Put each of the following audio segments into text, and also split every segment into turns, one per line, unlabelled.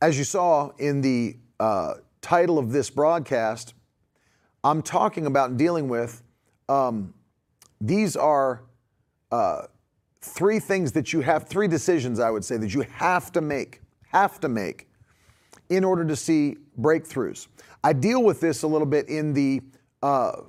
As you saw in the uh, title of this broadcast, I'm talking about and dealing with um, these are uh, three things that you have, three decisions, I would say, that you have to make, have to make in order to see breakthroughs. I deal with this a little bit in the uh,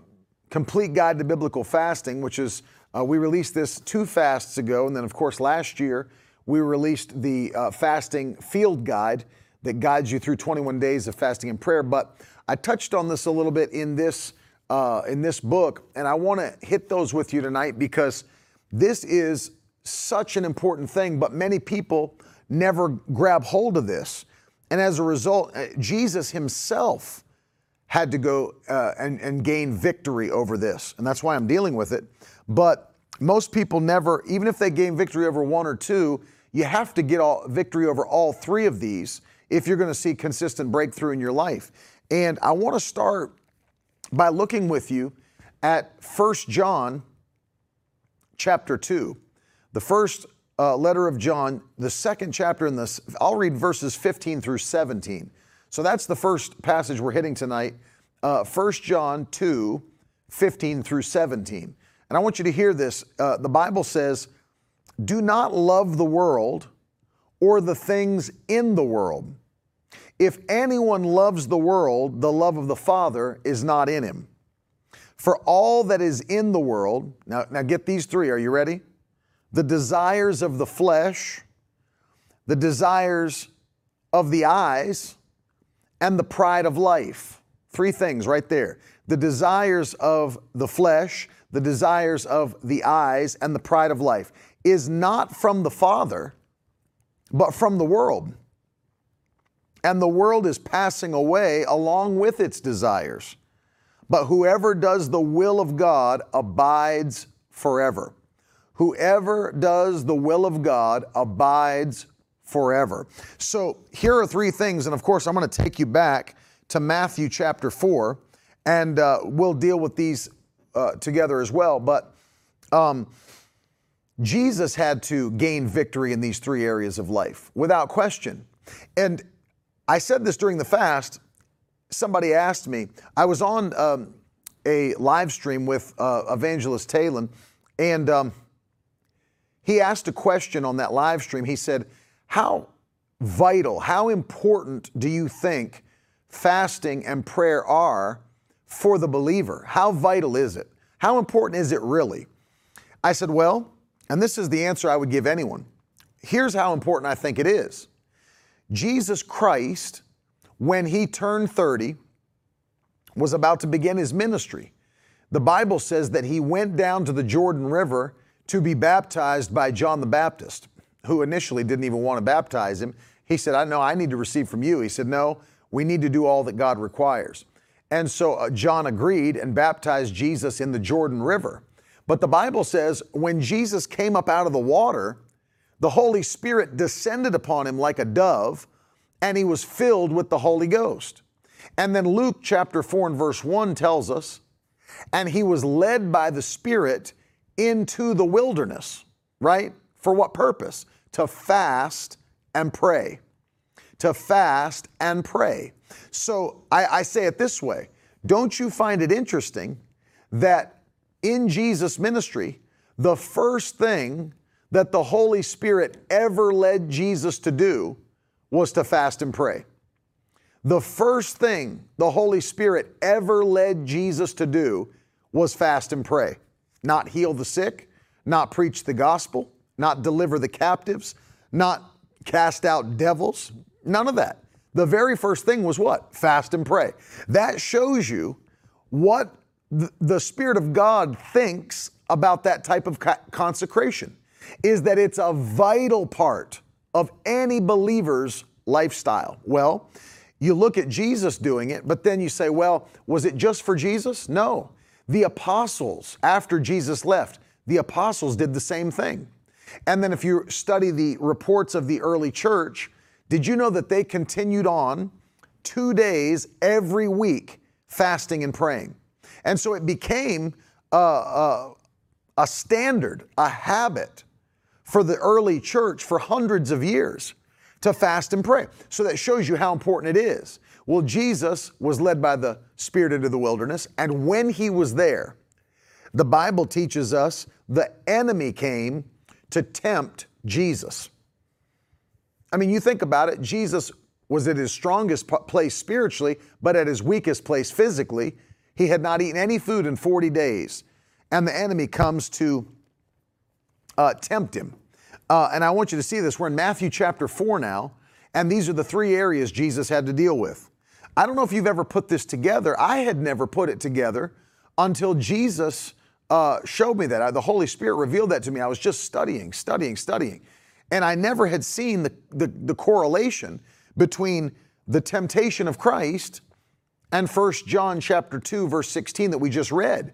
Complete Guide to Biblical Fasting, which is, uh, we released this two fasts ago. And then, of course, last year, we released the uh, Fasting Field Guide that guides you through 21 days of fasting and prayer. But I touched on this a little bit in this uh, in this book, and I want to hit those with you tonight because this is such an important thing. But many people never grab hold of this, and as a result, uh, Jesus Himself had to go uh, and, and gain victory over this, and that's why I'm dealing with it. But most people never, even if they gain victory over one or two, you have to get all victory over all three of these if you're going to see consistent breakthrough in your life. And I want to start by looking with you at 1 John chapter 2. The first uh, letter of John, the second chapter in this, I'll read verses 15 through 17. So that's the first passage we're hitting tonight. Uh, 1 John 2, 15 through 17. And I want you to hear this. Uh, the Bible says, Do not love the world or the things in the world. If anyone loves the world, the love of the Father is not in him. For all that is in the world, now, now get these three, are you ready? The desires of the flesh, the desires of the eyes, and the pride of life. Three things right there. The desires of the flesh, the desires of the eyes, and the pride of life is not from the Father, but from the world and the world is passing away along with its desires. But whoever does the will of God abides forever. Whoever does the will of God abides forever. So here are three things, and of course, I'm going to take you back to Matthew chapter 4, and uh, we'll deal with these uh, together as well. But um, Jesus had to gain victory in these three areas of life without question. And I said this during the fast. Somebody asked me, I was on um, a live stream with uh, Evangelist Talon, and um, he asked a question on that live stream. He said, How vital, how important do you think fasting and prayer are for the believer? How vital is it? How important is it really? I said, Well, and this is the answer I would give anyone. Here's how important I think it is. Jesus Christ, when he turned 30, was about to begin his ministry. The Bible says that he went down to the Jordan River to be baptized by John the Baptist, who initially didn't even want to baptize him. He said, I know I need to receive from you. He said, No, we need to do all that God requires. And so uh, John agreed and baptized Jesus in the Jordan River. But the Bible says when Jesus came up out of the water, the Holy Spirit descended upon him like a dove, and he was filled with the Holy Ghost. And then Luke chapter 4 and verse 1 tells us, and he was led by the Spirit into the wilderness, right? For what purpose? To fast and pray. To fast and pray. So I, I say it this way Don't you find it interesting that in Jesus' ministry, the first thing that the Holy Spirit ever led Jesus to do was to fast and pray. The first thing the Holy Spirit ever led Jesus to do was fast and pray. Not heal the sick, not preach the gospel, not deliver the captives, not cast out devils, none of that. The very first thing was what? Fast and pray. That shows you what the Spirit of God thinks about that type of consecration is that it's a vital part of any believer's lifestyle? Well, you look at Jesus doing it, but then you say, well, was it just for Jesus? No. The apostles, after Jesus left, the apostles did the same thing. And then if you study the reports of the early church, did you know that they continued on two days every week fasting and praying? And so it became a, a, a standard, a habit for the early church for hundreds of years to fast and pray. So that shows you how important it is. Well, Jesus was led by the Spirit into the wilderness, and when he was there, the Bible teaches us the enemy came to tempt Jesus. I mean, you think about it, Jesus was at his strongest place spiritually, but at his weakest place physically. He had not eaten any food in 40 days, and the enemy comes to uh, tempt him. Uh, and I want you to see this. We're in Matthew chapter 4 now, and these are the three areas Jesus had to deal with. I don't know if you've ever put this together. I had never put it together until Jesus uh, showed me that. I, the Holy Spirit revealed that to me. I was just studying, studying, studying. And I never had seen the, the, the correlation between the temptation of Christ and 1 John chapter 2, verse 16 that we just read.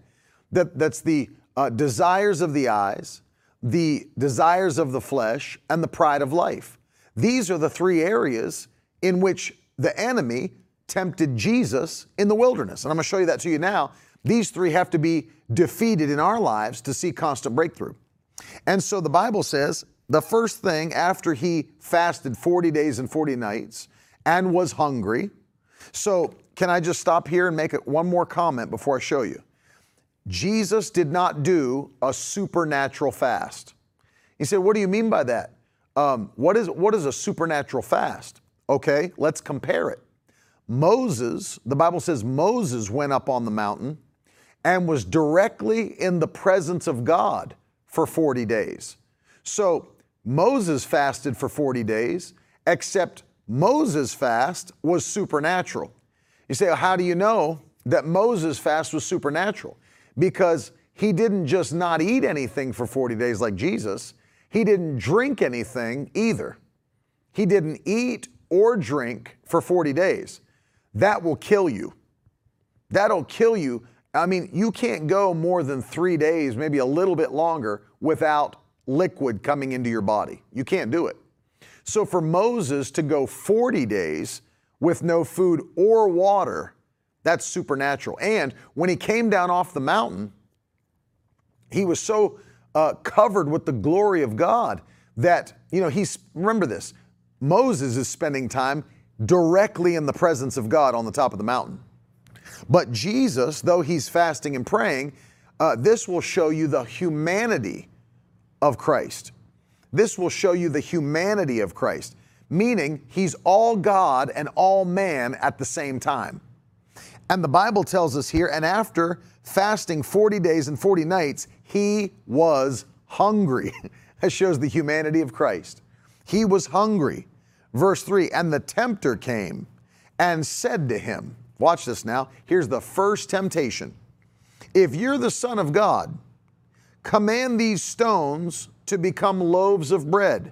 That, that's the uh, desires of the eyes, the desires of the flesh, and the pride of life. These are the three areas in which the enemy tempted Jesus in the wilderness. And I'm going to show you that to you now. These three have to be defeated in our lives to see constant breakthrough. And so the Bible says the first thing after he fasted 40 days and 40 nights and was hungry. So, can I just stop here and make one more comment before I show you? Jesus did not do a supernatural fast. He said, What do you mean by that? Um, what, is, what is a supernatural fast? Okay, let's compare it. Moses, the Bible says Moses went up on the mountain and was directly in the presence of God for 40 days. So Moses fasted for 40 days, except Moses' fast was supernatural. You say, well, how do you know that Moses' fast was supernatural? Because he didn't just not eat anything for 40 days like Jesus, he didn't drink anything either. He didn't eat or drink for 40 days. That will kill you. That'll kill you I mean, you can't go more than three days, maybe a little bit longer, without liquid coming into your body. You can't do it. So for Moses to go 40 days with no food or water, that's supernatural. And when he came down off the mountain, he was so uh, covered with the glory of God that, you know, he's, remember this, Moses is spending time directly in the presence of God on the top of the mountain. But Jesus, though he's fasting and praying, uh, this will show you the humanity of Christ. This will show you the humanity of Christ, meaning he's all God and all man at the same time. And the Bible tells us here, and after fasting 40 days and 40 nights, he was hungry. that shows the humanity of Christ. He was hungry. Verse 3 And the tempter came and said to him, Watch this now. Here's the first temptation. If you're the Son of God, command these stones to become loaves of bread.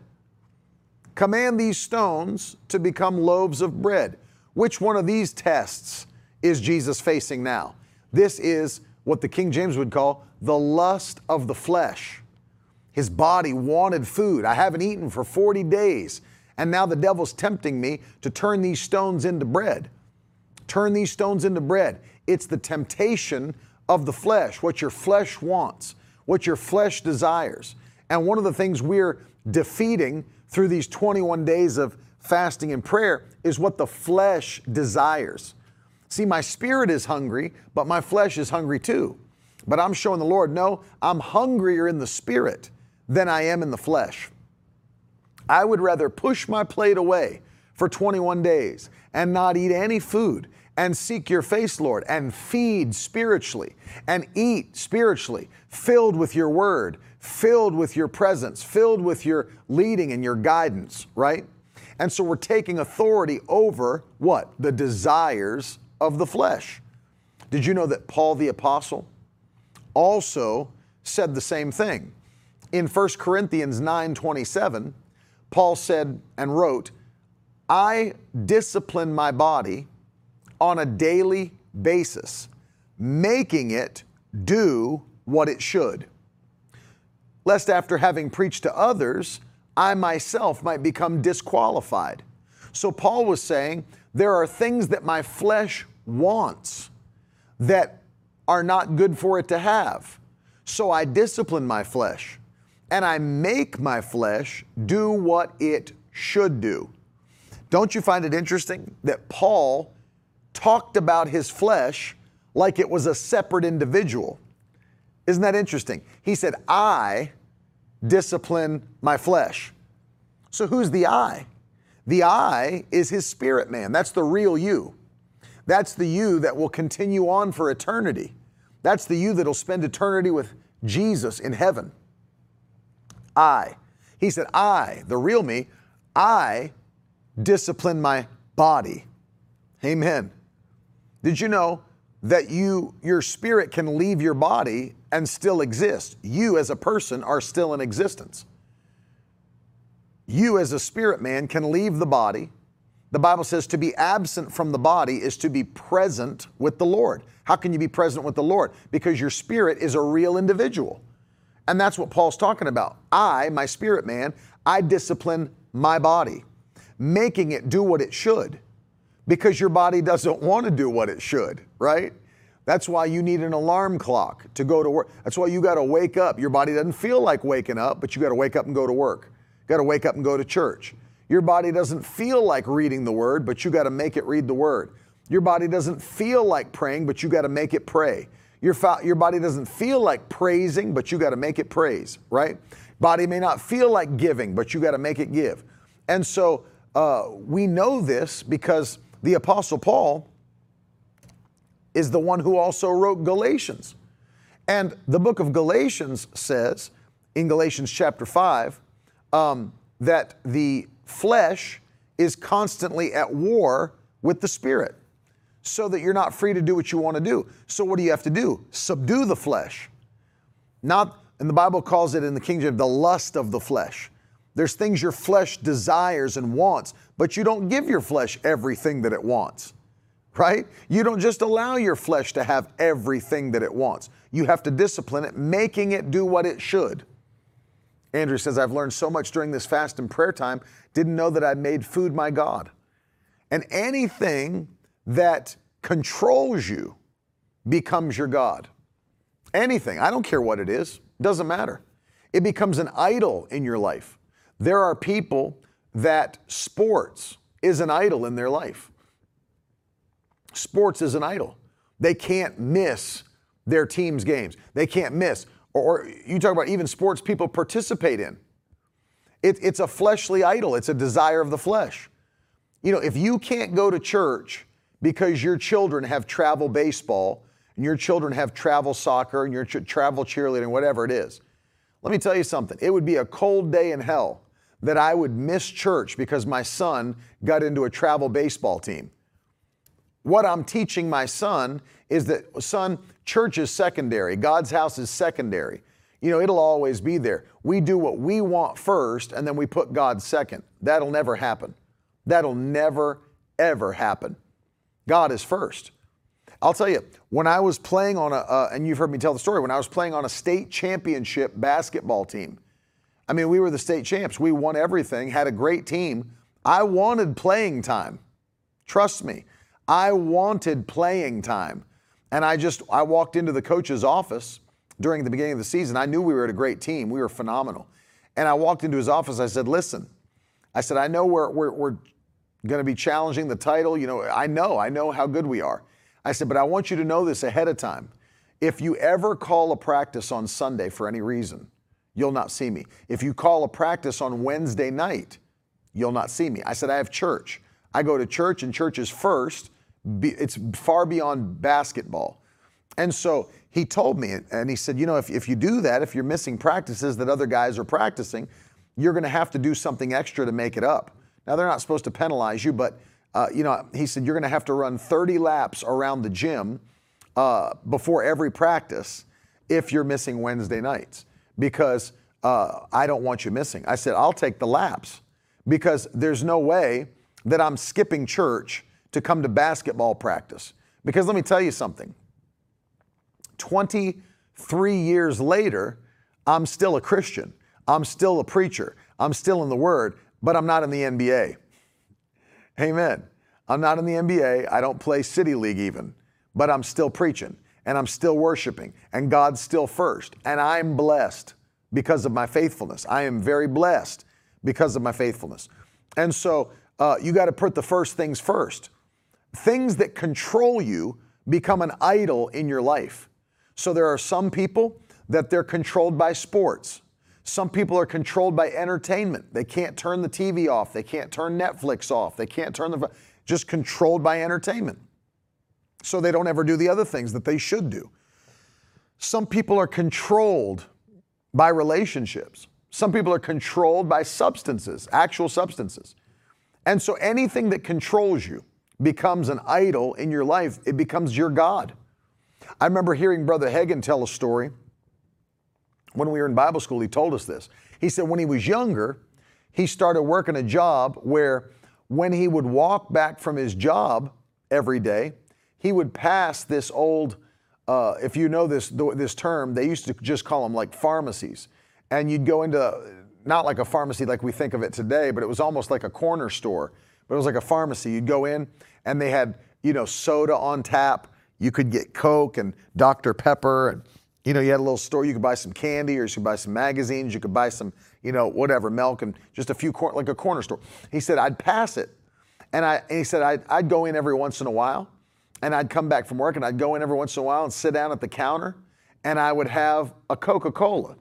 Command these stones to become loaves of bread. Which one of these tests is Jesus facing now? This is what the King James would call the lust of the flesh. His body wanted food. I haven't eaten for 40 days, and now the devil's tempting me to turn these stones into bread. Turn these stones into bread. It's the temptation of the flesh, what your flesh wants, what your flesh desires. And one of the things we're defeating through these 21 days of fasting and prayer is what the flesh desires. See, my spirit is hungry, but my flesh is hungry too. But I'm showing the Lord, no, I'm hungrier in the spirit than I am in the flesh. I would rather push my plate away for 21 days and not eat any food and seek your face, Lord, and feed spiritually and eat spiritually, filled with your word, filled with your presence, filled with your leading and your guidance, right? And so we're taking authority over what? The desires of the flesh. Did you know that Paul the Apostle also said the same thing? In 1 Corinthians 9 27, Paul said and wrote, I discipline my body on a daily basis, making it do what it should. Lest after having preached to others, I myself might become disqualified. So Paul was saying, there are things that my flesh wants that are not good for it to have. So I discipline my flesh and I make my flesh do what it should do. Don't you find it interesting that Paul talked about his flesh like it was a separate individual? Isn't that interesting? He said, I discipline my flesh. So who's the I? The I is his spirit man. That's the real you. That's the you that will continue on for eternity. That's the you that'll spend eternity with Jesus in heaven. I. He said, I, the real me, I discipline my body. Amen. Did you know that you your spirit can leave your body and still exist? You as a person are still in existence. You as a spirit man can leave the body. The Bible says to be absent from the body is to be present with the Lord. How can you be present with the Lord? Because your spirit is a real individual. And that's what Paul's talking about. I, my spirit man, I discipline my body making it do what it should because your body doesn't want to do what it should, right? That's why you need an alarm clock to go to work. That's why you got to wake up. Your body doesn't feel like waking up, but you got to wake up and go to work. You got to wake up and go to church. Your body doesn't feel like reading the word, but you got to make it read the word. Your body doesn't feel like praying, but you got to make it pray. Your, fa- your body doesn't feel like praising, but you got to make it praise, right? Body may not feel like giving, but you got to make it give. And so uh, we know this because the Apostle Paul is the one who also wrote Galatians. And the book of Galatians says, in Galatians chapter 5, um, that the flesh is constantly at war with the spirit so that you're not free to do what you want to do. So, what do you have to do? Subdue the flesh. Not, and the Bible calls it in the King James, the lust of the flesh. There's things your flesh desires and wants, but you don't give your flesh everything that it wants, right? You don't just allow your flesh to have everything that it wants. You have to discipline it, making it do what it should. Andrew says, I've learned so much during this fast and prayer time, didn't know that I made food my God. And anything that controls you becomes your God. Anything, I don't care what it is, doesn't matter. It becomes an idol in your life. There are people that sports is an idol in their life. Sports is an idol. They can't miss their team's games. They can't miss. Or, or you talk about even sports people participate in. It, it's a fleshly idol, it's a desire of the flesh. You know, if you can't go to church because your children have travel baseball and your children have travel soccer and your ch- travel cheerleading, whatever it is, let me tell you something. It would be a cold day in hell that I would miss church because my son got into a travel baseball team. What I'm teaching my son is that, son, church is secondary, God's house is secondary. You know, it'll always be there. We do what we want first and then we put God second. That'll never happen. That'll never, ever happen. God is first. I'll tell you, when I was playing on a, uh, and you've heard me tell the story, when I was playing on a state championship basketball team, I mean, we were the state champs. We won everything, had a great team. I wanted playing time. Trust me, I wanted playing time. And I just, I walked into the coach's office during the beginning of the season. I knew we were at a great team. We were phenomenal. And I walked into his office. I said, listen, I said, I know we're, we're, we're going to be challenging the title. You know, I know, I know how good we are. I said, but I want you to know this ahead of time. If you ever call a practice on Sunday for any reason, you'll not see me. If you call a practice on Wednesday night, you'll not see me. I said, I have church. I go to church, and church is first. It's far beyond basketball. And so he told me, and he said, You know, if, if you do that, if you're missing practices that other guys are practicing, you're going to have to do something extra to make it up. Now, they're not supposed to penalize you, but, uh, you know, he said, You're going to have to run 30 laps around the gym uh, before every practice if you're missing Wednesday nights because uh, I don't want you missing. I said, I'll take the laps because there's no way that I'm skipping church to come to basketball practice. Because let me tell you something 23 years later, I'm still a Christian. I'm still a preacher. I'm still in the Word, but I'm not in the NBA. Amen. I'm not in the NBA. I don't play City League even, but I'm still preaching and I'm still worshiping and God's still first. And I'm blessed because of my faithfulness. I am very blessed because of my faithfulness. And so uh, you got to put the first things first. Things that control you become an idol in your life. So there are some people that they're controlled by sports. Some people are controlled by entertainment. They can't turn the TV off. They can't turn Netflix off. They can't turn the just controlled by entertainment. So they don't ever do the other things that they should do. Some people are controlled by relationships. Some people are controlled by substances, actual substances. And so anything that controls you becomes an idol in your life, it becomes your God. I remember hearing Brother Hagin tell a story when we were in Bible school. He told us this. He said when he was younger, he started working a job where when he would walk back from his job every day, he would pass this old, uh, if you know this, this term, they used to just call them like pharmacies. And you'd go into, not like a pharmacy like we think of it today, but it was almost like a corner store. But it was like a pharmacy. You'd go in and they had, you know, soda on tap. You could get Coke and Dr. Pepper and you know, you had a little store, you could buy some candy or you could buy some magazines, you could buy some, you know, whatever, milk and just a few, cor- like a corner store. He said, I'd pass it. And, I, and he said, I'd, I'd go in every once in a while and I'd come back from work and I'd go in every once in a while and sit down at the counter and I would have a Coca Cola.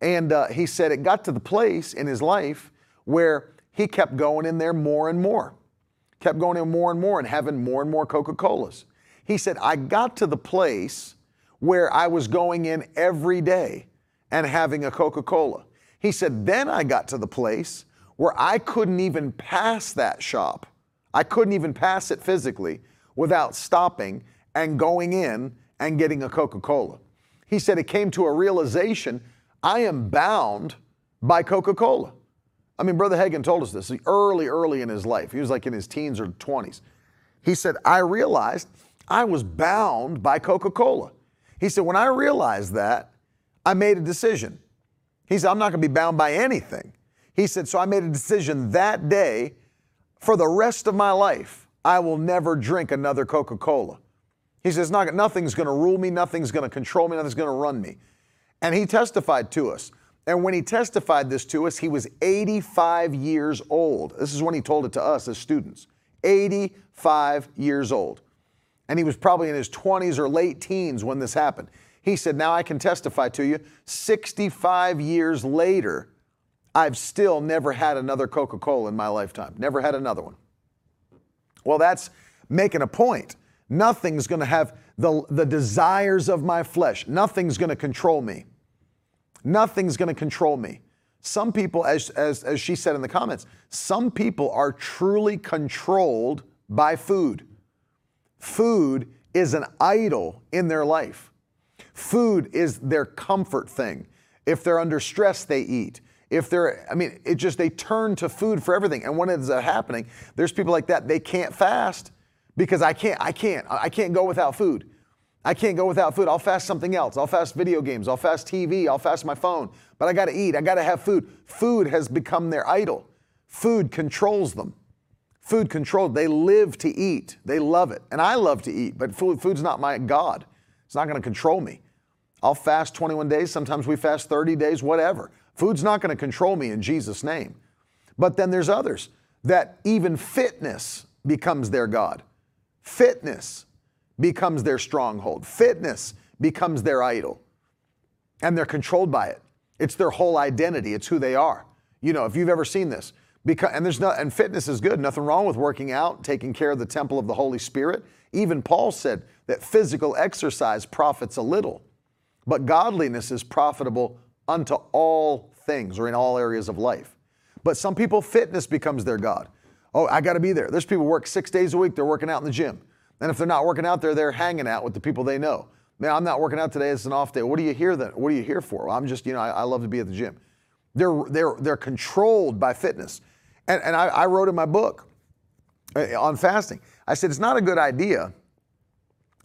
And uh, he said it got to the place in his life where he kept going in there more and more, kept going in more and more and having more and more Coca Colas. He said, I got to the place where I was going in every day and having a Coca Cola. He said, then I got to the place where I couldn't even pass that shop. I couldn't even pass it physically without stopping and going in and getting a Coca Cola. He said it came to a realization I am bound by Coca Cola. I mean, Brother Hagin told us this early, early in his life. He was like in his teens or 20s. He said, I realized I was bound by Coca Cola. He said, when I realized that, I made a decision. He said, I'm not going to be bound by anything. He said, so I made a decision that day for the rest of my life, I will never drink another Coca Cola. He says, not, nothing's going to rule me, nothing's going to control me, nothing's going to run me. And he testified to us. And when he testified this to us, he was 85 years old. This is when he told it to us as students 85 years old and he was probably in his 20s or late teens when this happened. He said, Now I can testify to you, 65 years later, I've still never had another Coca Cola in my lifetime, never had another one. Well, that's making a point. Nothing's going to have the, the desires of my flesh, nothing's going to control me. Nothing's going to control me. Some people, as, as, as she said in the comments, some people are truly controlled by food. Food is an idol in their life. Food is their comfort thing. If they're under stress, they eat. If they're, I mean, it just, they turn to food for everything. And when is that happening? There's people like that, they can't fast because I can't, I can't, I can't go without food. I can't go without food. I'll fast something else. I'll fast video games. I'll fast TV. I'll fast my phone. But I got to eat. I got to have food. Food has become their idol. Food controls them food controlled. They live to eat. They love it. And I love to eat, but food, food's not my God. It's not going to control me. I'll fast 21 days. Sometimes we fast 30 days, whatever. Food's not going to control me in Jesus' name. But then there's others that even fitness becomes their God. Fitness becomes their stronghold. Fitness becomes their idol. And they're controlled by it. It's their whole identity, it's who they are. You know, if you've ever seen this, because, and there's no, and fitness is good. Nothing wrong with working out, taking care of the temple of the Holy Spirit. Even Paul said that physical exercise profits a little, but godliness is profitable unto all things or in all areas of life. But some people, fitness becomes their God. Oh, I got to be there. There's people work six days a week. They're working out in the gym, and if they're not working out there, they're hanging out with the people they know. Man, I'm not working out today. It's an off day. What do you hear that? What are you here for? I'm just, you know, I, I love to be at the gym. They're, they're, they're controlled by fitness. And, and I, I wrote in my book uh, on fasting. I said, it's not a good idea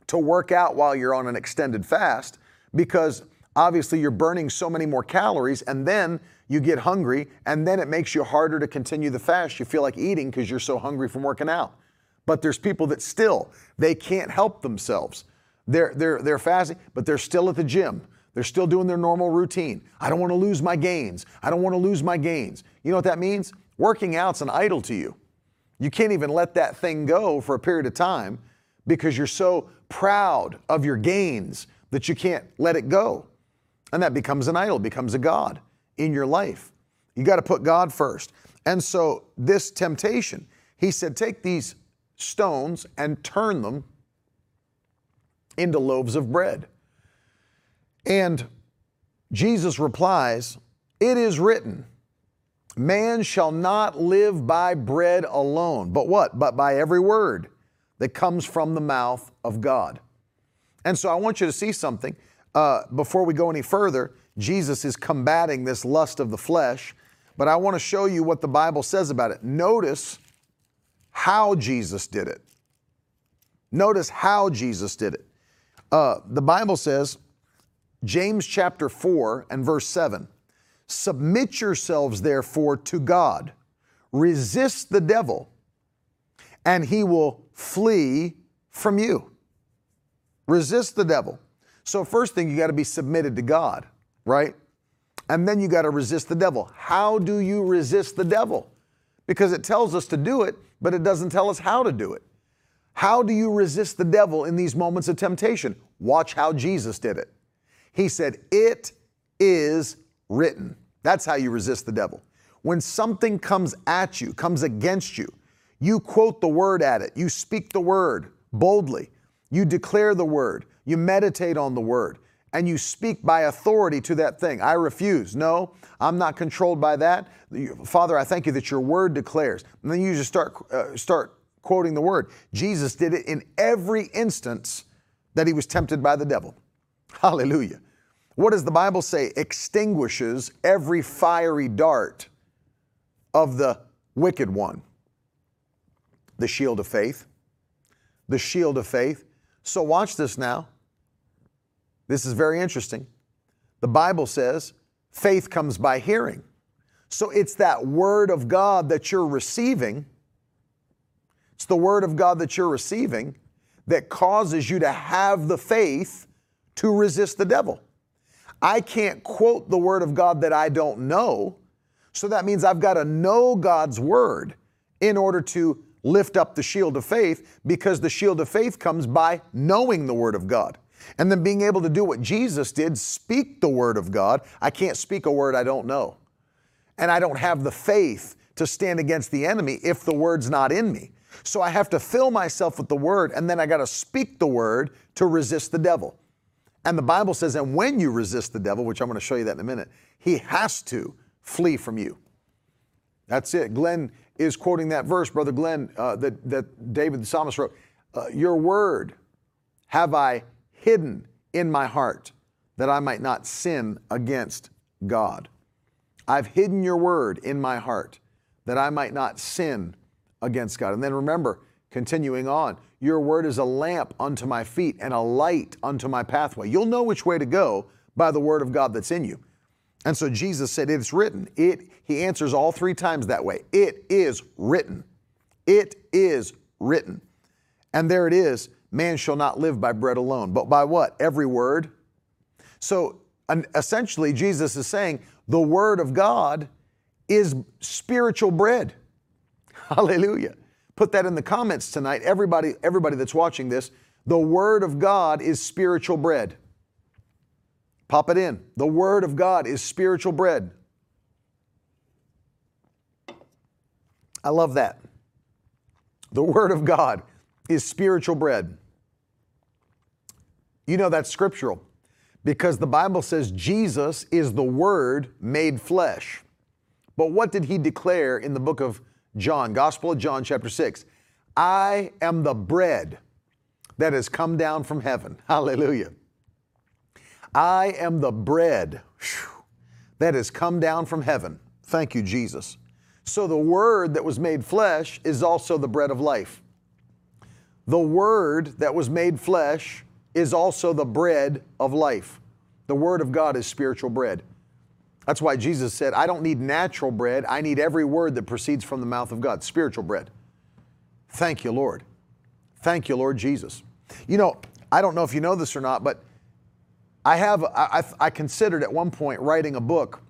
to work out while you're on an extended fast because obviously you're burning so many more calories and then you get hungry and then it makes you harder to continue the fast. You feel like eating because you're so hungry from working out. But there's people that still they can't help themselves. They're they're they're fasting, but they're still at the gym. They're still doing their normal routine. I don't want to lose my gains. I don't want to lose my gains. You know what that means? Working out's an idol to you. You can't even let that thing go for a period of time because you're so proud of your gains that you can't let it go. And that becomes an idol, becomes a God in your life. You got to put God first. And so, this temptation, he said, take these stones and turn them into loaves of bread. And Jesus replies, It is written, man shall not live by bread alone, but what? But by every word that comes from the mouth of God. And so I want you to see something. Uh, before we go any further, Jesus is combating this lust of the flesh, but I want to show you what the Bible says about it. Notice how Jesus did it. Notice how Jesus did it. Uh, the Bible says, James chapter 4 and verse 7 Submit yourselves therefore to God, resist the devil, and he will flee from you. Resist the devil. So, first thing, you got to be submitted to God, right? And then you got to resist the devil. How do you resist the devil? Because it tells us to do it, but it doesn't tell us how to do it. How do you resist the devil in these moments of temptation? Watch how Jesus did it. He said, It is written. That's how you resist the devil. When something comes at you, comes against you, you quote the word at it, you speak the word boldly, you declare the word, you meditate on the word, and you speak by authority to that thing. I refuse. No, I'm not controlled by that. Father, I thank you that your word declares. And then you just start, uh, start quoting the word. Jesus did it in every instance that he was tempted by the devil. Hallelujah. What does the Bible say? Extinguishes every fiery dart of the wicked one. The shield of faith. The shield of faith. So, watch this now. This is very interesting. The Bible says faith comes by hearing. So, it's that word of God that you're receiving. It's the word of God that you're receiving that causes you to have the faith to resist the devil. I can't quote the word of God that I don't know. So that means I've got to know God's word in order to lift up the shield of faith because the shield of faith comes by knowing the word of God. And then being able to do what Jesus did, speak the word of God. I can't speak a word I don't know. And I don't have the faith to stand against the enemy if the word's not in me. So I have to fill myself with the word and then I got to speak the word to resist the devil. And the Bible says, and when you resist the devil, which I'm going to show you that in a minute, he has to flee from you. That's it. Glenn is quoting that verse, Brother Glenn, uh, that, that David the psalmist wrote uh, Your word have I hidden in my heart that I might not sin against God. I've hidden your word in my heart that I might not sin against God. And then remember, continuing on, your word is a lamp unto my feet and a light unto my pathway. You'll know which way to go by the word of God that's in you. And so Jesus said, It's written. It, he answers all three times that way. It is written. It is written. And there it is man shall not live by bread alone, but by what? Every word. So essentially, Jesus is saying the word of God is spiritual bread. Hallelujah. Put that in the comments tonight. Everybody, everybody that's watching this, the Word of God is spiritual bread. Pop it in. The Word of God is spiritual bread. I love that. The Word of God is spiritual bread. You know that's scriptural because the Bible says Jesus is the Word made flesh. But what did he declare in the book of John, Gospel of John, chapter 6. I am the bread that has come down from heaven. Hallelujah. I am the bread that has come down from heaven. Thank you, Jesus. So the Word that was made flesh is also the bread of life. The Word that was made flesh is also the bread of life. The Word of God is spiritual bread. That's why Jesus said, I don't need natural bread. I need every word that proceeds from the mouth of God, spiritual bread. Thank you, Lord. Thank you, Lord Jesus. You know, I don't know if you know this or not, but I have, I, I considered at one point writing a book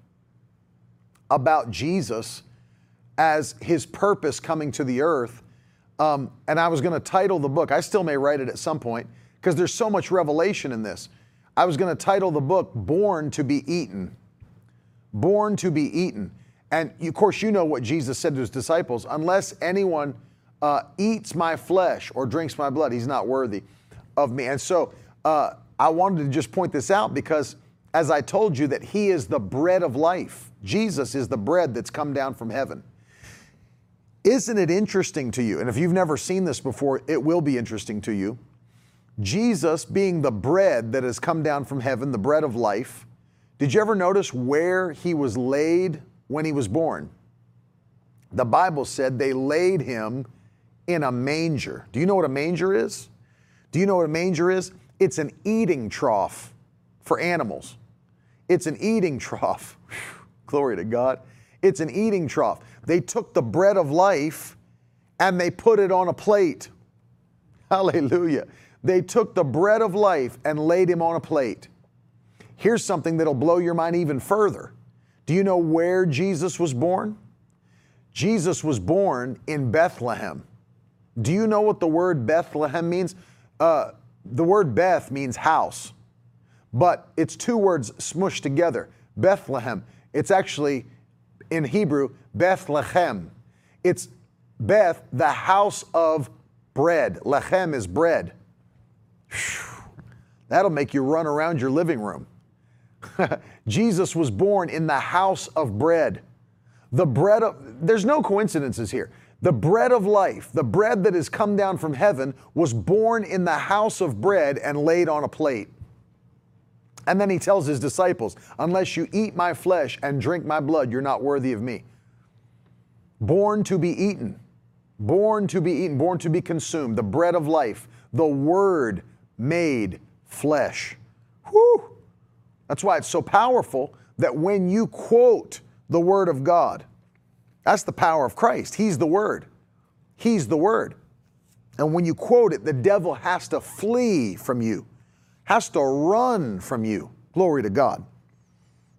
about Jesus as his purpose coming to the earth. Um, and I was going to title the book, I still may write it at some point, because there's so much revelation in this. I was going to title the book Born to be Eaten. Born to be Eaten. And of course, you know what Jesus said to his disciples unless anyone uh, eats my flesh or drinks my blood, he's not worthy of me. And so uh, I wanted to just point this out because, as I told you, that he is the bread of life. Jesus is the bread that's come down from heaven. Isn't it interesting to you? And if you've never seen this before, it will be interesting to you Jesus being the bread that has come down from heaven, the bread of life, did you ever notice where he was laid when he was born? The Bible said they laid him in a manger. Do you know what a manger is? Do you know what a manger is? It's an eating trough for animals. It's an eating trough. Glory to God. It's an eating trough. They took the bread of life and they put it on a plate. Hallelujah. They took the bread of life and laid him on a plate. Here's something that'll blow your mind even further. Do you know where Jesus was born? Jesus was born in Bethlehem. Do you know what the word Bethlehem means? Uh, the word Beth means house, but it's two words smushed together. Bethlehem. It's actually in Hebrew, Bethlehem. It's Beth, the house of bread. Lechem is bread. That'll make you run around your living room. Jesus was born in the house of bread. The bread of, there's no coincidences here. The bread of life, the bread that has come down from heaven, was born in the house of bread and laid on a plate. And then he tells his disciples, Unless you eat my flesh and drink my blood, you're not worthy of me. Born to be eaten, born to be eaten, born to be consumed, the bread of life, the word made flesh. Whew. That's why it's so powerful that when you quote the Word of God, that's the power of Christ. He's the Word. He's the Word. And when you quote it, the devil has to flee from you, has to run from you. Glory to God.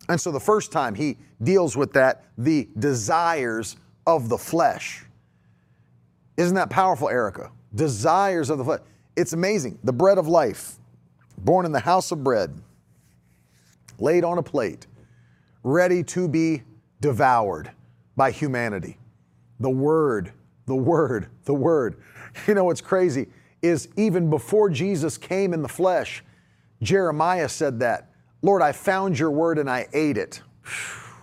And so the first time he deals with that, the desires of the flesh. Isn't that powerful, Erica? Desires of the flesh. It's amazing. The bread of life, born in the house of bread, laid on a plate, ready to be devoured by humanity. The Word, the Word, the Word. You know what's crazy is even before Jesus came in the flesh, Jeremiah said that. Lord, I found your word and I ate it. Ha.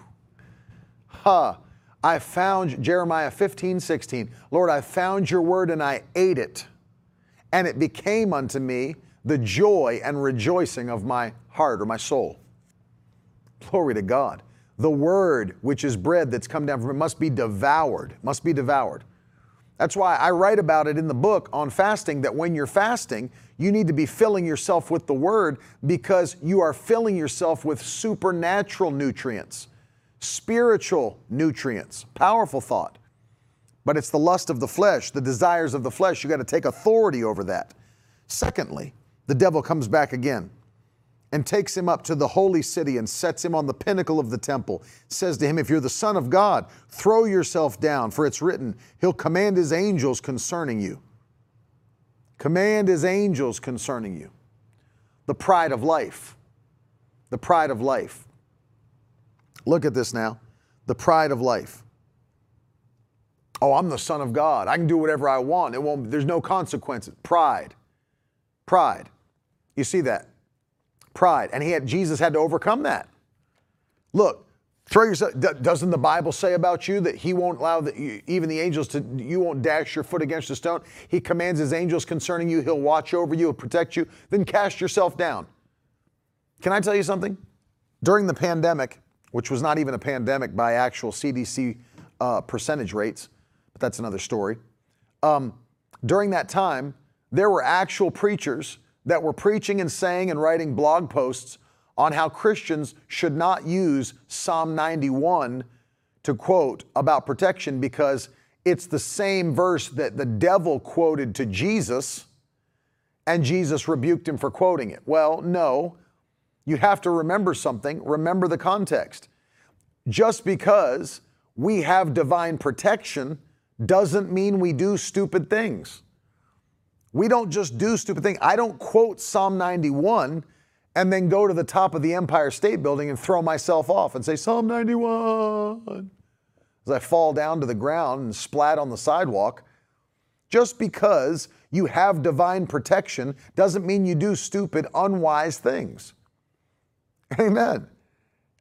Huh. I found Jeremiah 15, 16. Lord, I found your word and I ate it and it became unto me the joy and rejoicing of my heart or my soul. Glory to God. The word, which is bread that's come down from it, must be devoured, must be devoured. That's why I write about it in the book on fasting that when you're fasting, you need to be filling yourself with the word because you are filling yourself with supernatural nutrients, spiritual nutrients. Powerful thought but it's the lust of the flesh, the desires of the flesh. You got to take authority over that. Secondly, the devil comes back again and takes him up to the holy city and sets him on the pinnacle of the temple. Says to him, If you're the Son of God, throw yourself down, for it's written, He'll command His angels concerning you. Command His angels concerning you. The pride of life. The pride of life. Look at this now. The pride of life. Oh, I'm the Son of God. I can do whatever I want. It won't, there's no consequences. Pride. Pride. You see that? Pride. And he had, Jesus had to overcome that. Look, throw yourself. Doesn't the Bible say about you that he won't allow the, even the angels to, you won't dash your foot against a stone? He commands his angels concerning you. He'll watch over you, he'll protect you. Then cast yourself down. Can I tell you something? During the pandemic, which was not even a pandemic by actual CDC uh, percentage rates, that's another story. Um, during that time, there were actual preachers that were preaching and saying and writing blog posts on how Christians should not use Psalm 91 to quote about protection because it's the same verse that the devil quoted to Jesus and Jesus rebuked him for quoting it. Well, no. You have to remember something, remember the context. Just because we have divine protection doesn't mean we do stupid things. We don't just do stupid things. I don't quote Psalm 91 and then go to the top of the Empire State Building and throw myself off and say, Psalm 91, as I fall down to the ground and splat on the sidewalk. Just because you have divine protection doesn't mean you do stupid, unwise things. Amen.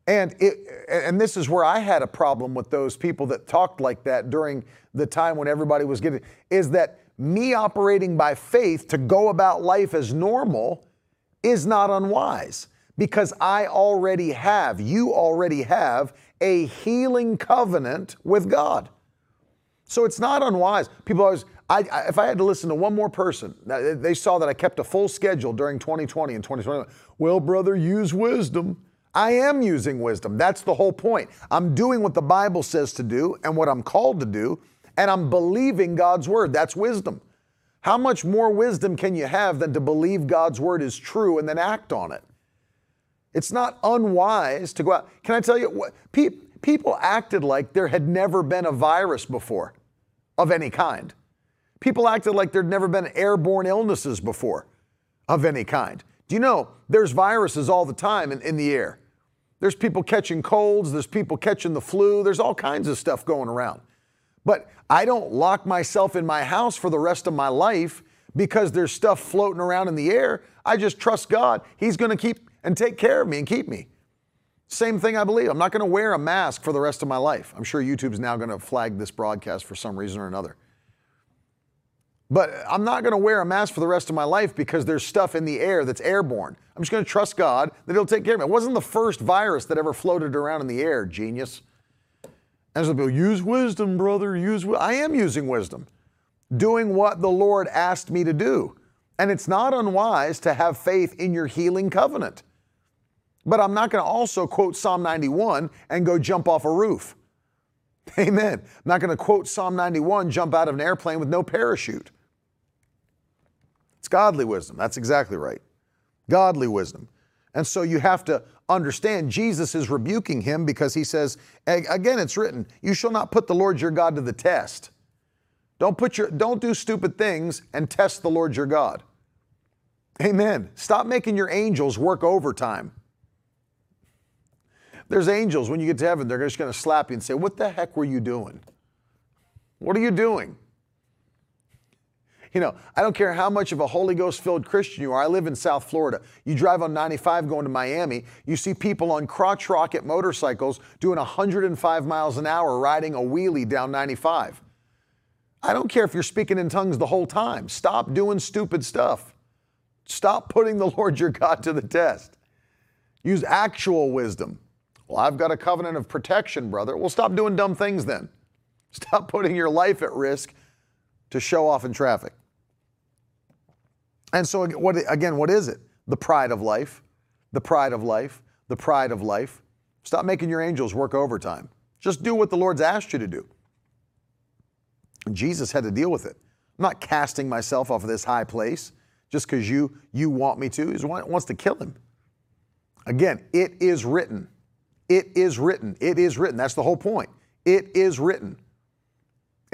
And it, and this is where I had a problem with those people that talked like that during the time when everybody was getting is that me operating by faith to go about life as normal is not unwise because I already have, you already have a healing covenant with God. So it's not unwise. People always, I, I, if I had to listen to one more person, they saw that I kept a full schedule during 2020 and 2021. Well, brother, use wisdom. I am using wisdom. That's the whole point. I'm doing what the Bible says to do and what I'm called to do, and I'm believing God's word. That's wisdom. How much more wisdom can you have than to believe God's word is true and then act on it? It's not unwise to go out. Can I tell you what? Pe- people acted like there had never been a virus before of any kind. People acted like there'd never been airborne illnesses before of any kind. Do you know there's viruses all the time in, in the air? There's people catching colds, there's people catching the flu, there's all kinds of stuff going around. But I don't lock myself in my house for the rest of my life because there's stuff floating around in the air. I just trust God. He's going to keep and take care of me and keep me. Same thing I believe. I'm not going to wear a mask for the rest of my life. I'm sure YouTube's now going to flag this broadcast for some reason or another. But I'm not going to wear a mask for the rest of my life because there's stuff in the air that's airborne. I'm just going to trust God that He'll take care of me. It wasn't the first virus that ever floated around in the air, genius. And some people use wisdom, brother. Use. I am using wisdom, doing what the Lord asked me to do. And it's not unwise to have faith in your healing covenant. But I'm not going to also quote Psalm 91 and go jump off a roof. Amen. I'm not going to quote Psalm 91, jump out of an airplane with no parachute. Godly wisdom. That's exactly right. Godly wisdom. And so you have to understand Jesus is rebuking him because he says, again, it's written, you shall not put the Lord your God to the test. Don't put your don't do stupid things and test the Lord your God. Amen. Stop making your angels work overtime. There's angels when you get to heaven, they're just going to slap you and say, What the heck were you doing? What are you doing? You know, I don't care how much of a Holy Ghost filled Christian you are. I live in South Florida. You drive on 95 going to Miami, you see people on crotch rocket motorcycles doing 105 miles an hour riding a wheelie down 95. I don't care if you're speaking in tongues the whole time. Stop doing stupid stuff. Stop putting the Lord your God to the test. Use actual wisdom. Well, I've got a covenant of protection, brother. Well, stop doing dumb things then. Stop putting your life at risk to show off in traffic. And so, what, again, what is it? The pride of life, the pride of life, the pride of life. Stop making your angels work overtime. Just do what the Lord's asked you to do. Jesus had to deal with it. I'm not casting myself off of this high place just because you, you want me to. He wants to kill him. Again, it is written. It is written. It is written. That's the whole point. It is written.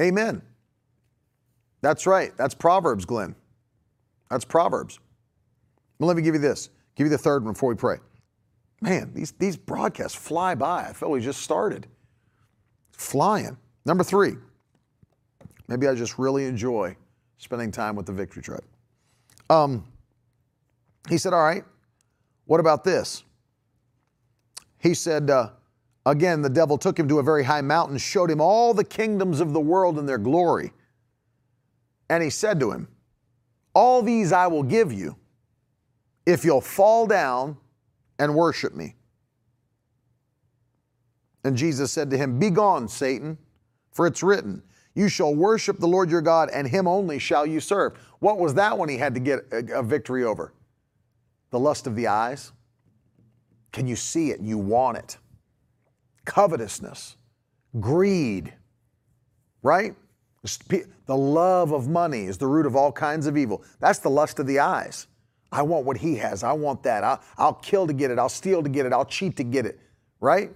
Amen. That's right. That's Proverbs, Glenn. That's Proverbs. Well, let me give you this. Give you the third one before we pray. Man, these, these broadcasts fly by. I felt we just started. Flying. Number three, maybe I just really enjoy spending time with the Victory Tribe. Um, he said, All right, what about this? He said, uh, Again, the devil took him to a very high mountain, showed him all the kingdoms of the world and their glory. And he said to him, all these I will give you if you'll fall down and worship me. And Jesus said to him, Begone, Satan, For it's written, You shall worship the Lord your God, and him only shall you serve. What was that one he had to get a, a victory over? The lust of the eyes. Can you see it? You want it. Covetousness, greed, right? The love of money is the root of all kinds of evil. That's the lust of the eyes. I want what he has. I want that. I'll, I'll kill to get it. I'll steal to get it. I'll cheat to get it, right?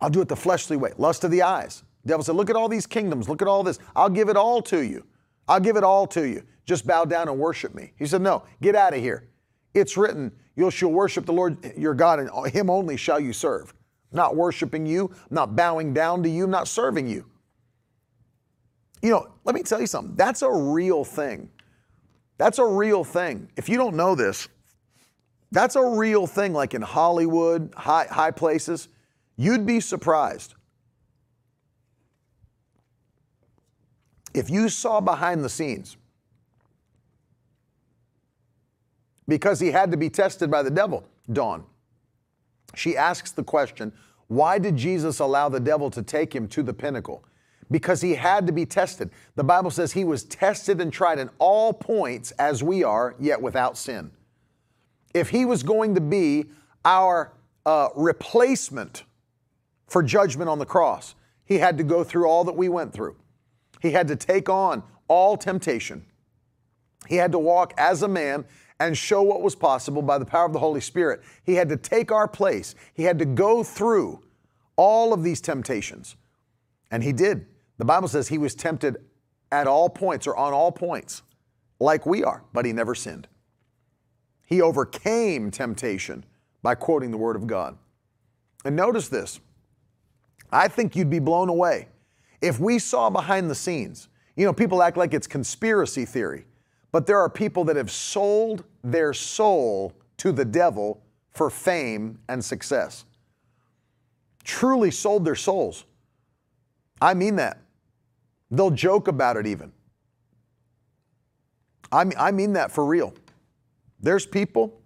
I'll do it the fleshly way. Lust of the eyes. The devil said, Look at all these kingdoms. Look at all this. I'll give it all to you. I'll give it all to you. Just bow down and worship me. He said, No, get out of here. It's written, You shall worship the Lord your God, and him only shall you serve. not worshiping you, not bowing down to you, not serving you. You know, let me tell you something. That's a real thing. That's a real thing. If you don't know this, that's a real thing, like in Hollywood, high, high places. You'd be surprised. If you saw behind the scenes, because he had to be tested by the devil, Dawn. She asks the question why did Jesus allow the devil to take him to the pinnacle? Because he had to be tested. The Bible says he was tested and tried in all points as we are, yet without sin. If he was going to be our uh, replacement for judgment on the cross, he had to go through all that we went through. He had to take on all temptation. He had to walk as a man and show what was possible by the power of the Holy Spirit. He had to take our place. He had to go through all of these temptations. And he did. The Bible says he was tempted at all points or on all points, like we are, but he never sinned. He overcame temptation by quoting the Word of God. And notice this I think you'd be blown away if we saw behind the scenes. You know, people act like it's conspiracy theory, but there are people that have sold their soul to the devil for fame and success. Truly sold their souls. I mean that. They'll joke about it even. I mean, I mean that for real. There's people,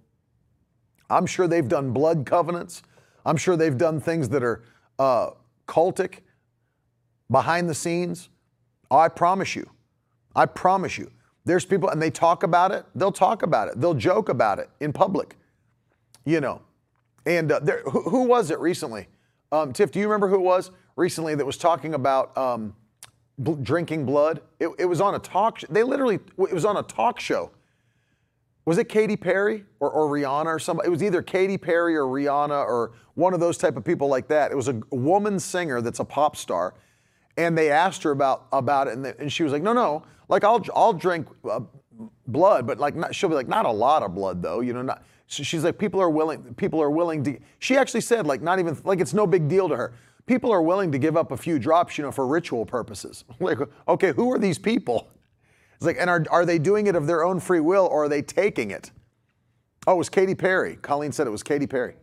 I'm sure they've done blood covenants. I'm sure they've done things that are uh, cultic behind the scenes. Oh, I promise you. I promise you. There's people, and they talk about it. They'll talk about it. They'll joke about it in public, you know. And uh, there, who, who, was it recently? Um, Tiff, do you remember who it was recently that was talking about um, bl- drinking blood. It, it, was on a talk. Sh- they literally it was on a talk show. Was it Katy Perry or, or Rihanna or somebody? It was either Katy Perry or Rihanna or one of those type of people like that. It was a woman singer that's a pop star, and they asked her about about it, and, and she was like, "No, no, like I'll I'll drink uh, blood, but like not, she'll be like not a lot of blood though, you know." Not, so she's like, people are willing. People are willing to. She actually said like not even like it's no big deal to her people are willing to give up a few drops, you know, for ritual purposes. like, okay, who are these people? It's like, and are, are they doing it of their own free will or are they taking it? Oh, it was Katy Perry. Colleen said it was Katy Perry.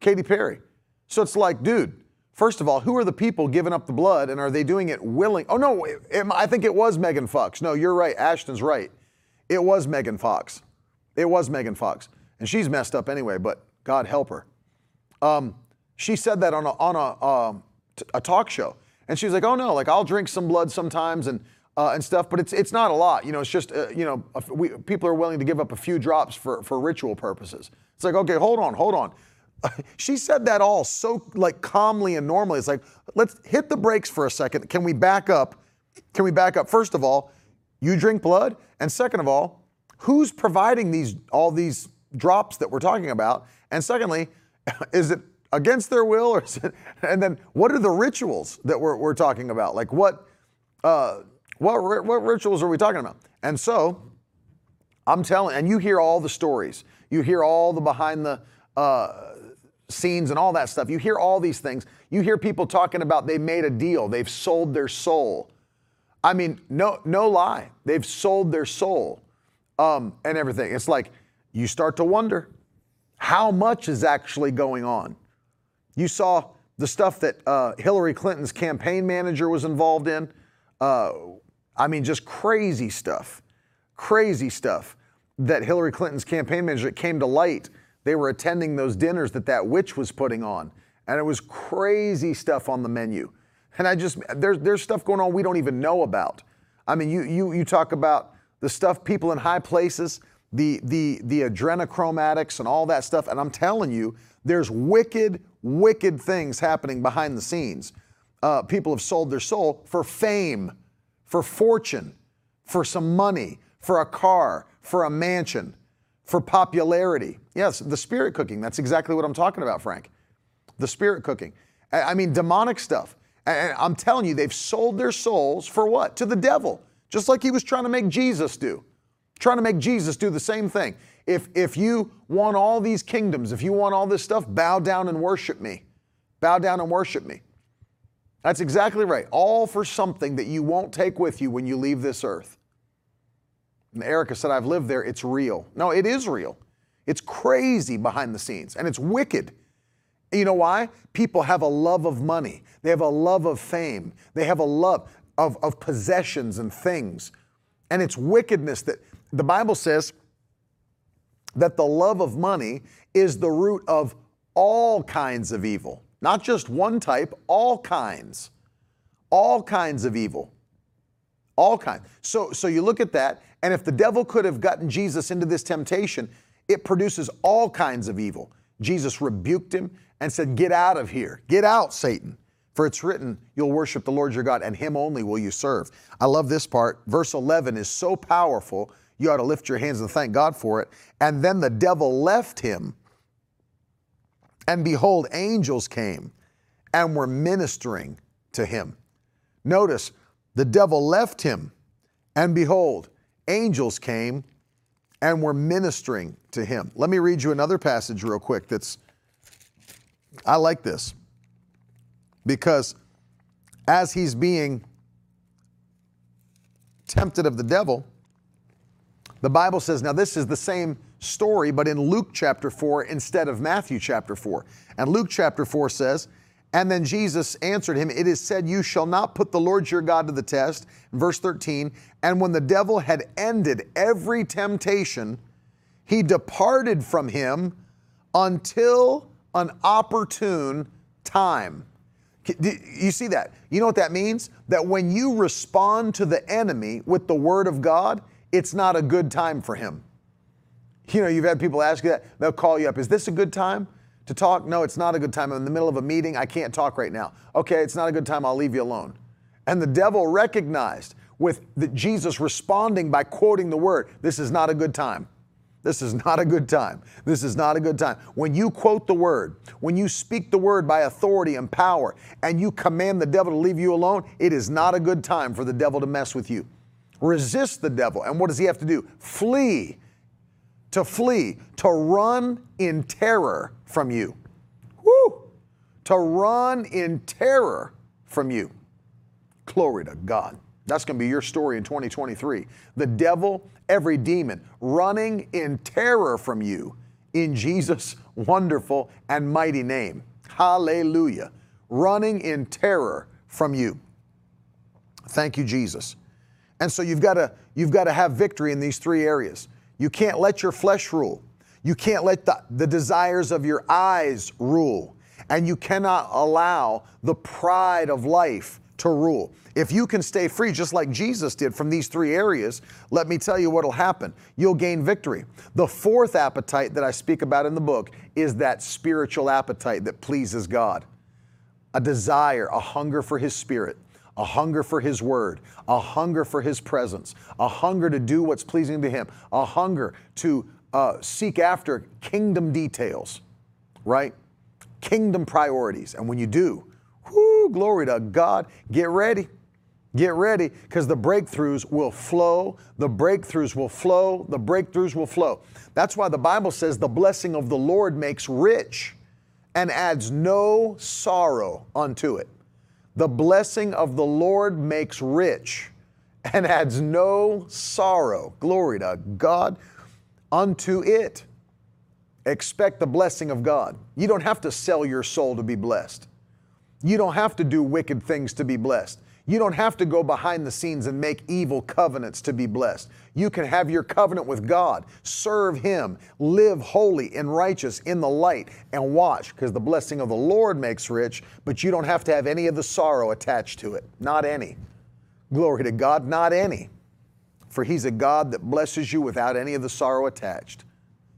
Katy Perry. So it's like, dude, first of all, who are the people giving up the blood and are they doing it willing? Oh, no, it, it, I think it was Megan Fox. No, you're right. Ashton's right. It was Megan Fox. It was Megan Fox. And she's messed up anyway, but God help her. Um, she said that on a, on a, um, a talk show. And she was like, oh no, like I'll drink some blood sometimes and, uh, and stuff, but it's, it's not a lot. You know, it's just, uh, you know, we, people are willing to give up a few drops for, for ritual purposes. It's like, okay, hold on, hold on. she said that all so like calmly and normally. It's like, let's hit the brakes for a second. Can we back up? Can we back up? First of all, you drink blood. And second of all, who's providing these, all these drops that we're talking about? And secondly, is it against their will, or and then what are the rituals that we're, we're talking about? Like what uh, what what rituals are we talking about? And so I'm telling, and you hear all the stories, you hear all the behind the uh, scenes and all that stuff. You hear all these things. You hear people talking about they made a deal, they've sold their soul. I mean, no no lie, they've sold their soul um, and everything. It's like you start to wonder how much is actually going on. You saw the stuff that uh, Hillary Clinton's campaign manager was involved in. Uh, I mean, just crazy stuff, crazy stuff that Hillary Clinton's campaign manager came to light. They were attending those dinners that that witch was putting on, and it was crazy stuff on the menu. And I just, there's, there's stuff going on we don't even know about. I mean, you, you, you talk about the stuff people in high places, the, the, the adrenochromatics and all that stuff. And I'm telling you, there's wicked, wicked things happening behind the scenes. Uh, people have sold their soul for fame, for fortune, for some money, for a car, for a mansion, for popularity. Yes, the spirit cooking. That's exactly what I'm talking about, Frank. The spirit cooking. I mean, demonic stuff. And I'm telling you, they've sold their souls for what? To the devil, just like he was trying to make Jesus do. Trying to make Jesus do the same thing. If, if you want all these kingdoms, if you want all this stuff, bow down and worship me. Bow down and worship me. That's exactly right. All for something that you won't take with you when you leave this earth. And Erica said, I've lived there. It's real. No, it is real. It's crazy behind the scenes and it's wicked. You know why? People have a love of money, they have a love of fame, they have a love of, of possessions and things. And it's wickedness that the Bible says that the love of money is the root of all kinds of evil, not just one type, all kinds. All kinds of evil. All kinds. So, so you look at that, and if the devil could have gotten Jesus into this temptation, it produces all kinds of evil. Jesus rebuked him and said, Get out of here. Get out, Satan. For it's written, You'll worship the Lord your God, and him only will you serve. I love this part. Verse 11 is so powerful you ought to lift your hands and thank God for it. And then the devil left him. And behold, angels came and were ministering to him. Notice, the devil left him, and behold, angels came and were ministering to him. Let me read you another passage real quick that's, I like this because as he's being tempted of the devil, the Bible says, now this is the same story, but in Luke chapter 4 instead of Matthew chapter 4. And Luke chapter 4 says, and then Jesus answered him, It is said, You shall not put the Lord your God to the test. Verse 13, and when the devil had ended every temptation, he departed from him until an opportune time. You see that? You know what that means? That when you respond to the enemy with the word of God, it's not a good time for him. You know, you've had people ask you that. They'll call you up. Is this a good time to talk? No, it's not a good time. I'm in the middle of a meeting. I can't talk right now. Okay, it's not a good time. I'll leave you alone. And the devil recognized with the, Jesus responding by quoting the word, this is not a good time. This is not a good time. This is not a good time. When you quote the word, when you speak the word by authority and power, and you command the devil to leave you alone, it is not a good time for the devil to mess with you. Resist the devil. And what does he have to do? Flee. To flee, to run in terror from you. Woo! To run in terror from you. Glory to God. That's going to be your story in 2023. The devil, every demon, running in terror from you in Jesus' wonderful and mighty name. Hallelujah. Running in terror from you. Thank you, Jesus. And so you've got to you've got to have victory in these three areas. You can't let your flesh rule. You can't let the, the desires of your eyes rule. And you cannot allow the pride of life to rule. If you can stay free, just like Jesus did from these three areas, let me tell you what will happen. You'll gain victory. The fourth appetite that I speak about in the book is that spiritual appetite that pleases God a desire, a hunger for His Spirit a hunger for His Word, a hunger for His presence, a hunger to do what's pleasing to Him, a hunger to uh, seek after kingdom details, right? Kingdom priorities. And when you do, whoo, glory to God, get ready. Get ready because the breakthroughs will flow. The breakthroughs will flow. The breakthroughs will flow. That's why the Bible says the blessing of the Lord makes rich and adds no sorrow unto it. The blessing of the Lord makes rich and adds no sorrow. Glory to God unto it. Expect the blessing of God. You don't have to sell your soul to be blessed. You don't have to do wicked things to be blessed. You don't have to go behind the scenes and make evil covenants to be blessed. You can have your covenant with God, serve Him, live holy and righteous in the light, and watch, because the blessing of the Lord makes rich, but you don't have to have any of the sorrow attached to it. Not any. Glory to God, not any. For He's a God that blesses you without any of the sorrow attached.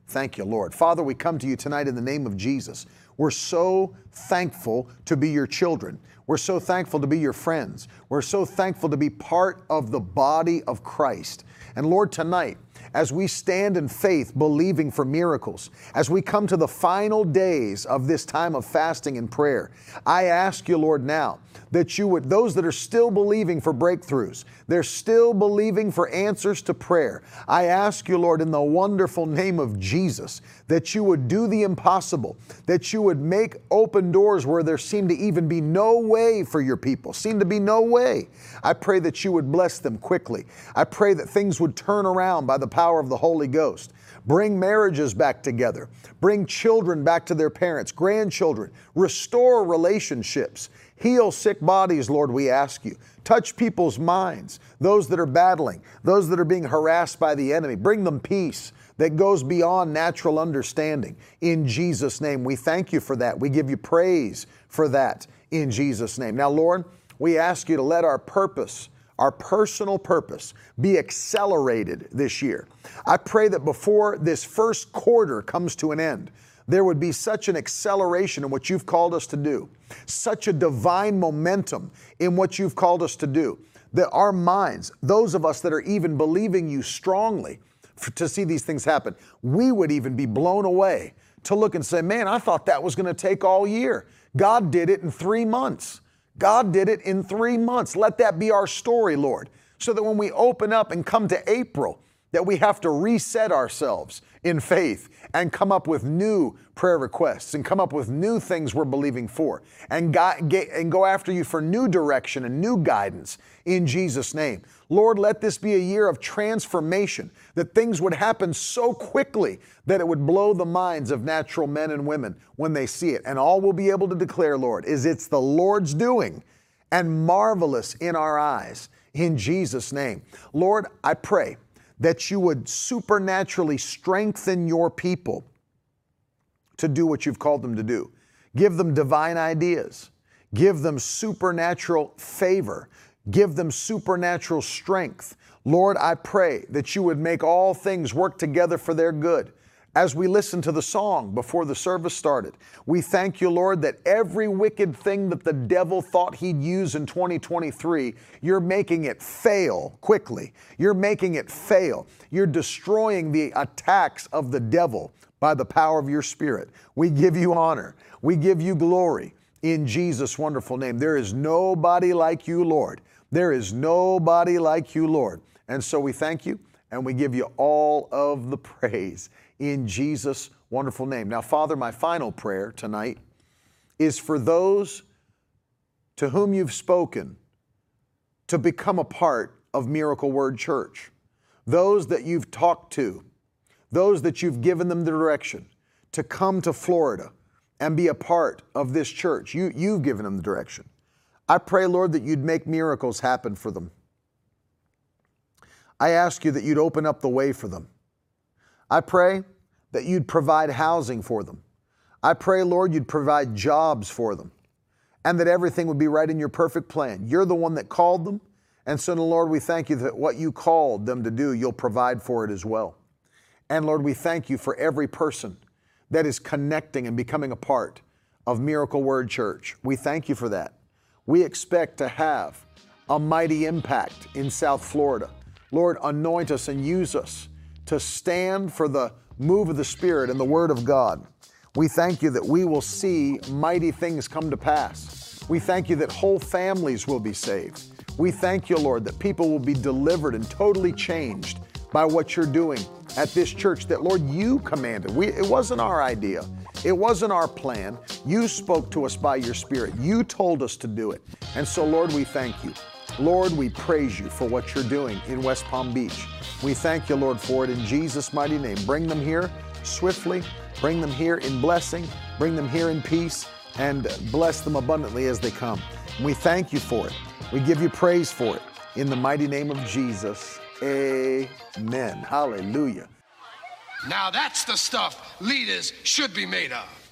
Thank you, Lord. Father, we come to you tonight in the name of Jesus. We're so thankful to be your children. We're so thankful to be your friends. We're so thankful to be part of the body of Christ. And Lord, tonight, as we stand in faith believing for miracles, as we come to the final days of this time of fasting and prayer, I ask you, Lord, now that you would, those that are still believing for breakthroughs, they're still believing for answers to prayer. I ask you, Lord, in the wonderful name of Jesus, that you would do the impossible, that you would make open doors where there seemed to even be no way for your people, seemed to be no way. I pray that you would bless them quickly. I pray that things would turn around by the power of the Holy Ghost. Bring marriages back together. Bring children back to their parents, grandchildren. Restore relationships. Heal sick bodies, Lord, we ask you. Touch people's minds, those that are battling, those that are being harassed by the enemy. Bring them peace that goes beyond natural understanding. In Jesus' name, we thank you for that. We give you praise for that in Jesus' name. Now, Lord, we ask you to let our purpose, our personal purpose, be accelerated this year. I pray that before this first quarter comes to an end, there would be such an acceleration in what you've called us to do, such a divine momentum in what you've called us to do, that our minds, those of us that are even believing you strongly to see these things happen, we would even be blown away to look and say, man, I thought that was going to take all year. God did it in three months. God did it in three months. Let that be our story, Lord, so that when we open up and come to April, that we have to reset ourselves in faith and come up with new prayer requests and come up with new things we're believing for and, get, and go after you for new direction and new guidance in Jesus' name. Lord, let this be a year of transformation, that things would happen so quickly that it would blow the minds of natural men and women when they see it. And all we'll be able to declare, Lord, is it's the Lord's doing and marvelous in our eyes in Jesus' name. Lord, I pray that you would supernaturally strengthen your people to do what you've called them to do. Give them divine ideas, give them supernatural favor, give them supernatural strength. Lord, I pray that you would make all things work together for their good as we listened to the song before the service started. We thank you, Lord, that every wicked thing that the devil thought he'd use in 2023, you're making it fail quickly. You're making it fail. You're destroying the attacks of the devil by the power of your Spirit. We give you honor, we give you glory in Jesus' wonderful name. There is nobody like you, Lord. There is nobody like you, Lord. And so we thank you and we give you all of the praise in Jesus' wonderful name. Now, Father, my final prayer tonight is for those to whom you've spoken to become a part of Miracle Word Church, those that you've talked to, those that you've given them the direction to come to Florida and be a part of this church. You, you've given them the direction. I pray, Lord, that you'd make miracles happen for them. I ask you that you'd open up the way for them. I pray that you'd provide housing for them. I pray, Lord, you'd provide jobs for them and that everything would be right in your perfect plan. You're the one that called them. And so, Lord, we thank you that what you called them to do, you'll provide for it as well. And Lord, we thank you for every person that is connecting and becoming a part of Miracle Word Church. We thank you for that. We expect to have a mighty impact in South Florida. Lord, anoint us and use us to stand for the move of the Spirit and the Word of God. We thank you that we will see mighty things come to pass. We thank you that whole families will be saved. We thank you, Lord, that people will be delivered and totally changed by what you're doing at this church that, Lord, you commanded. We, it wasn't our idea, it wasn't our plan. You spoke to us by your Spirit, you told us to do it. And so, Lord, we thank you. Lord, we praise you for what you're doing in West Palm Beach. We thank you, Lord, for it in Jesus' mighty name. Bring them here swiftly, bring them here in blessing, bring them here in peace, and bless them abundantly as they come. We thank you for it. We give you praise for it. In the mighty name of Jesus, amen. Hallelujah.
Now that's the stuff leaders should be made of.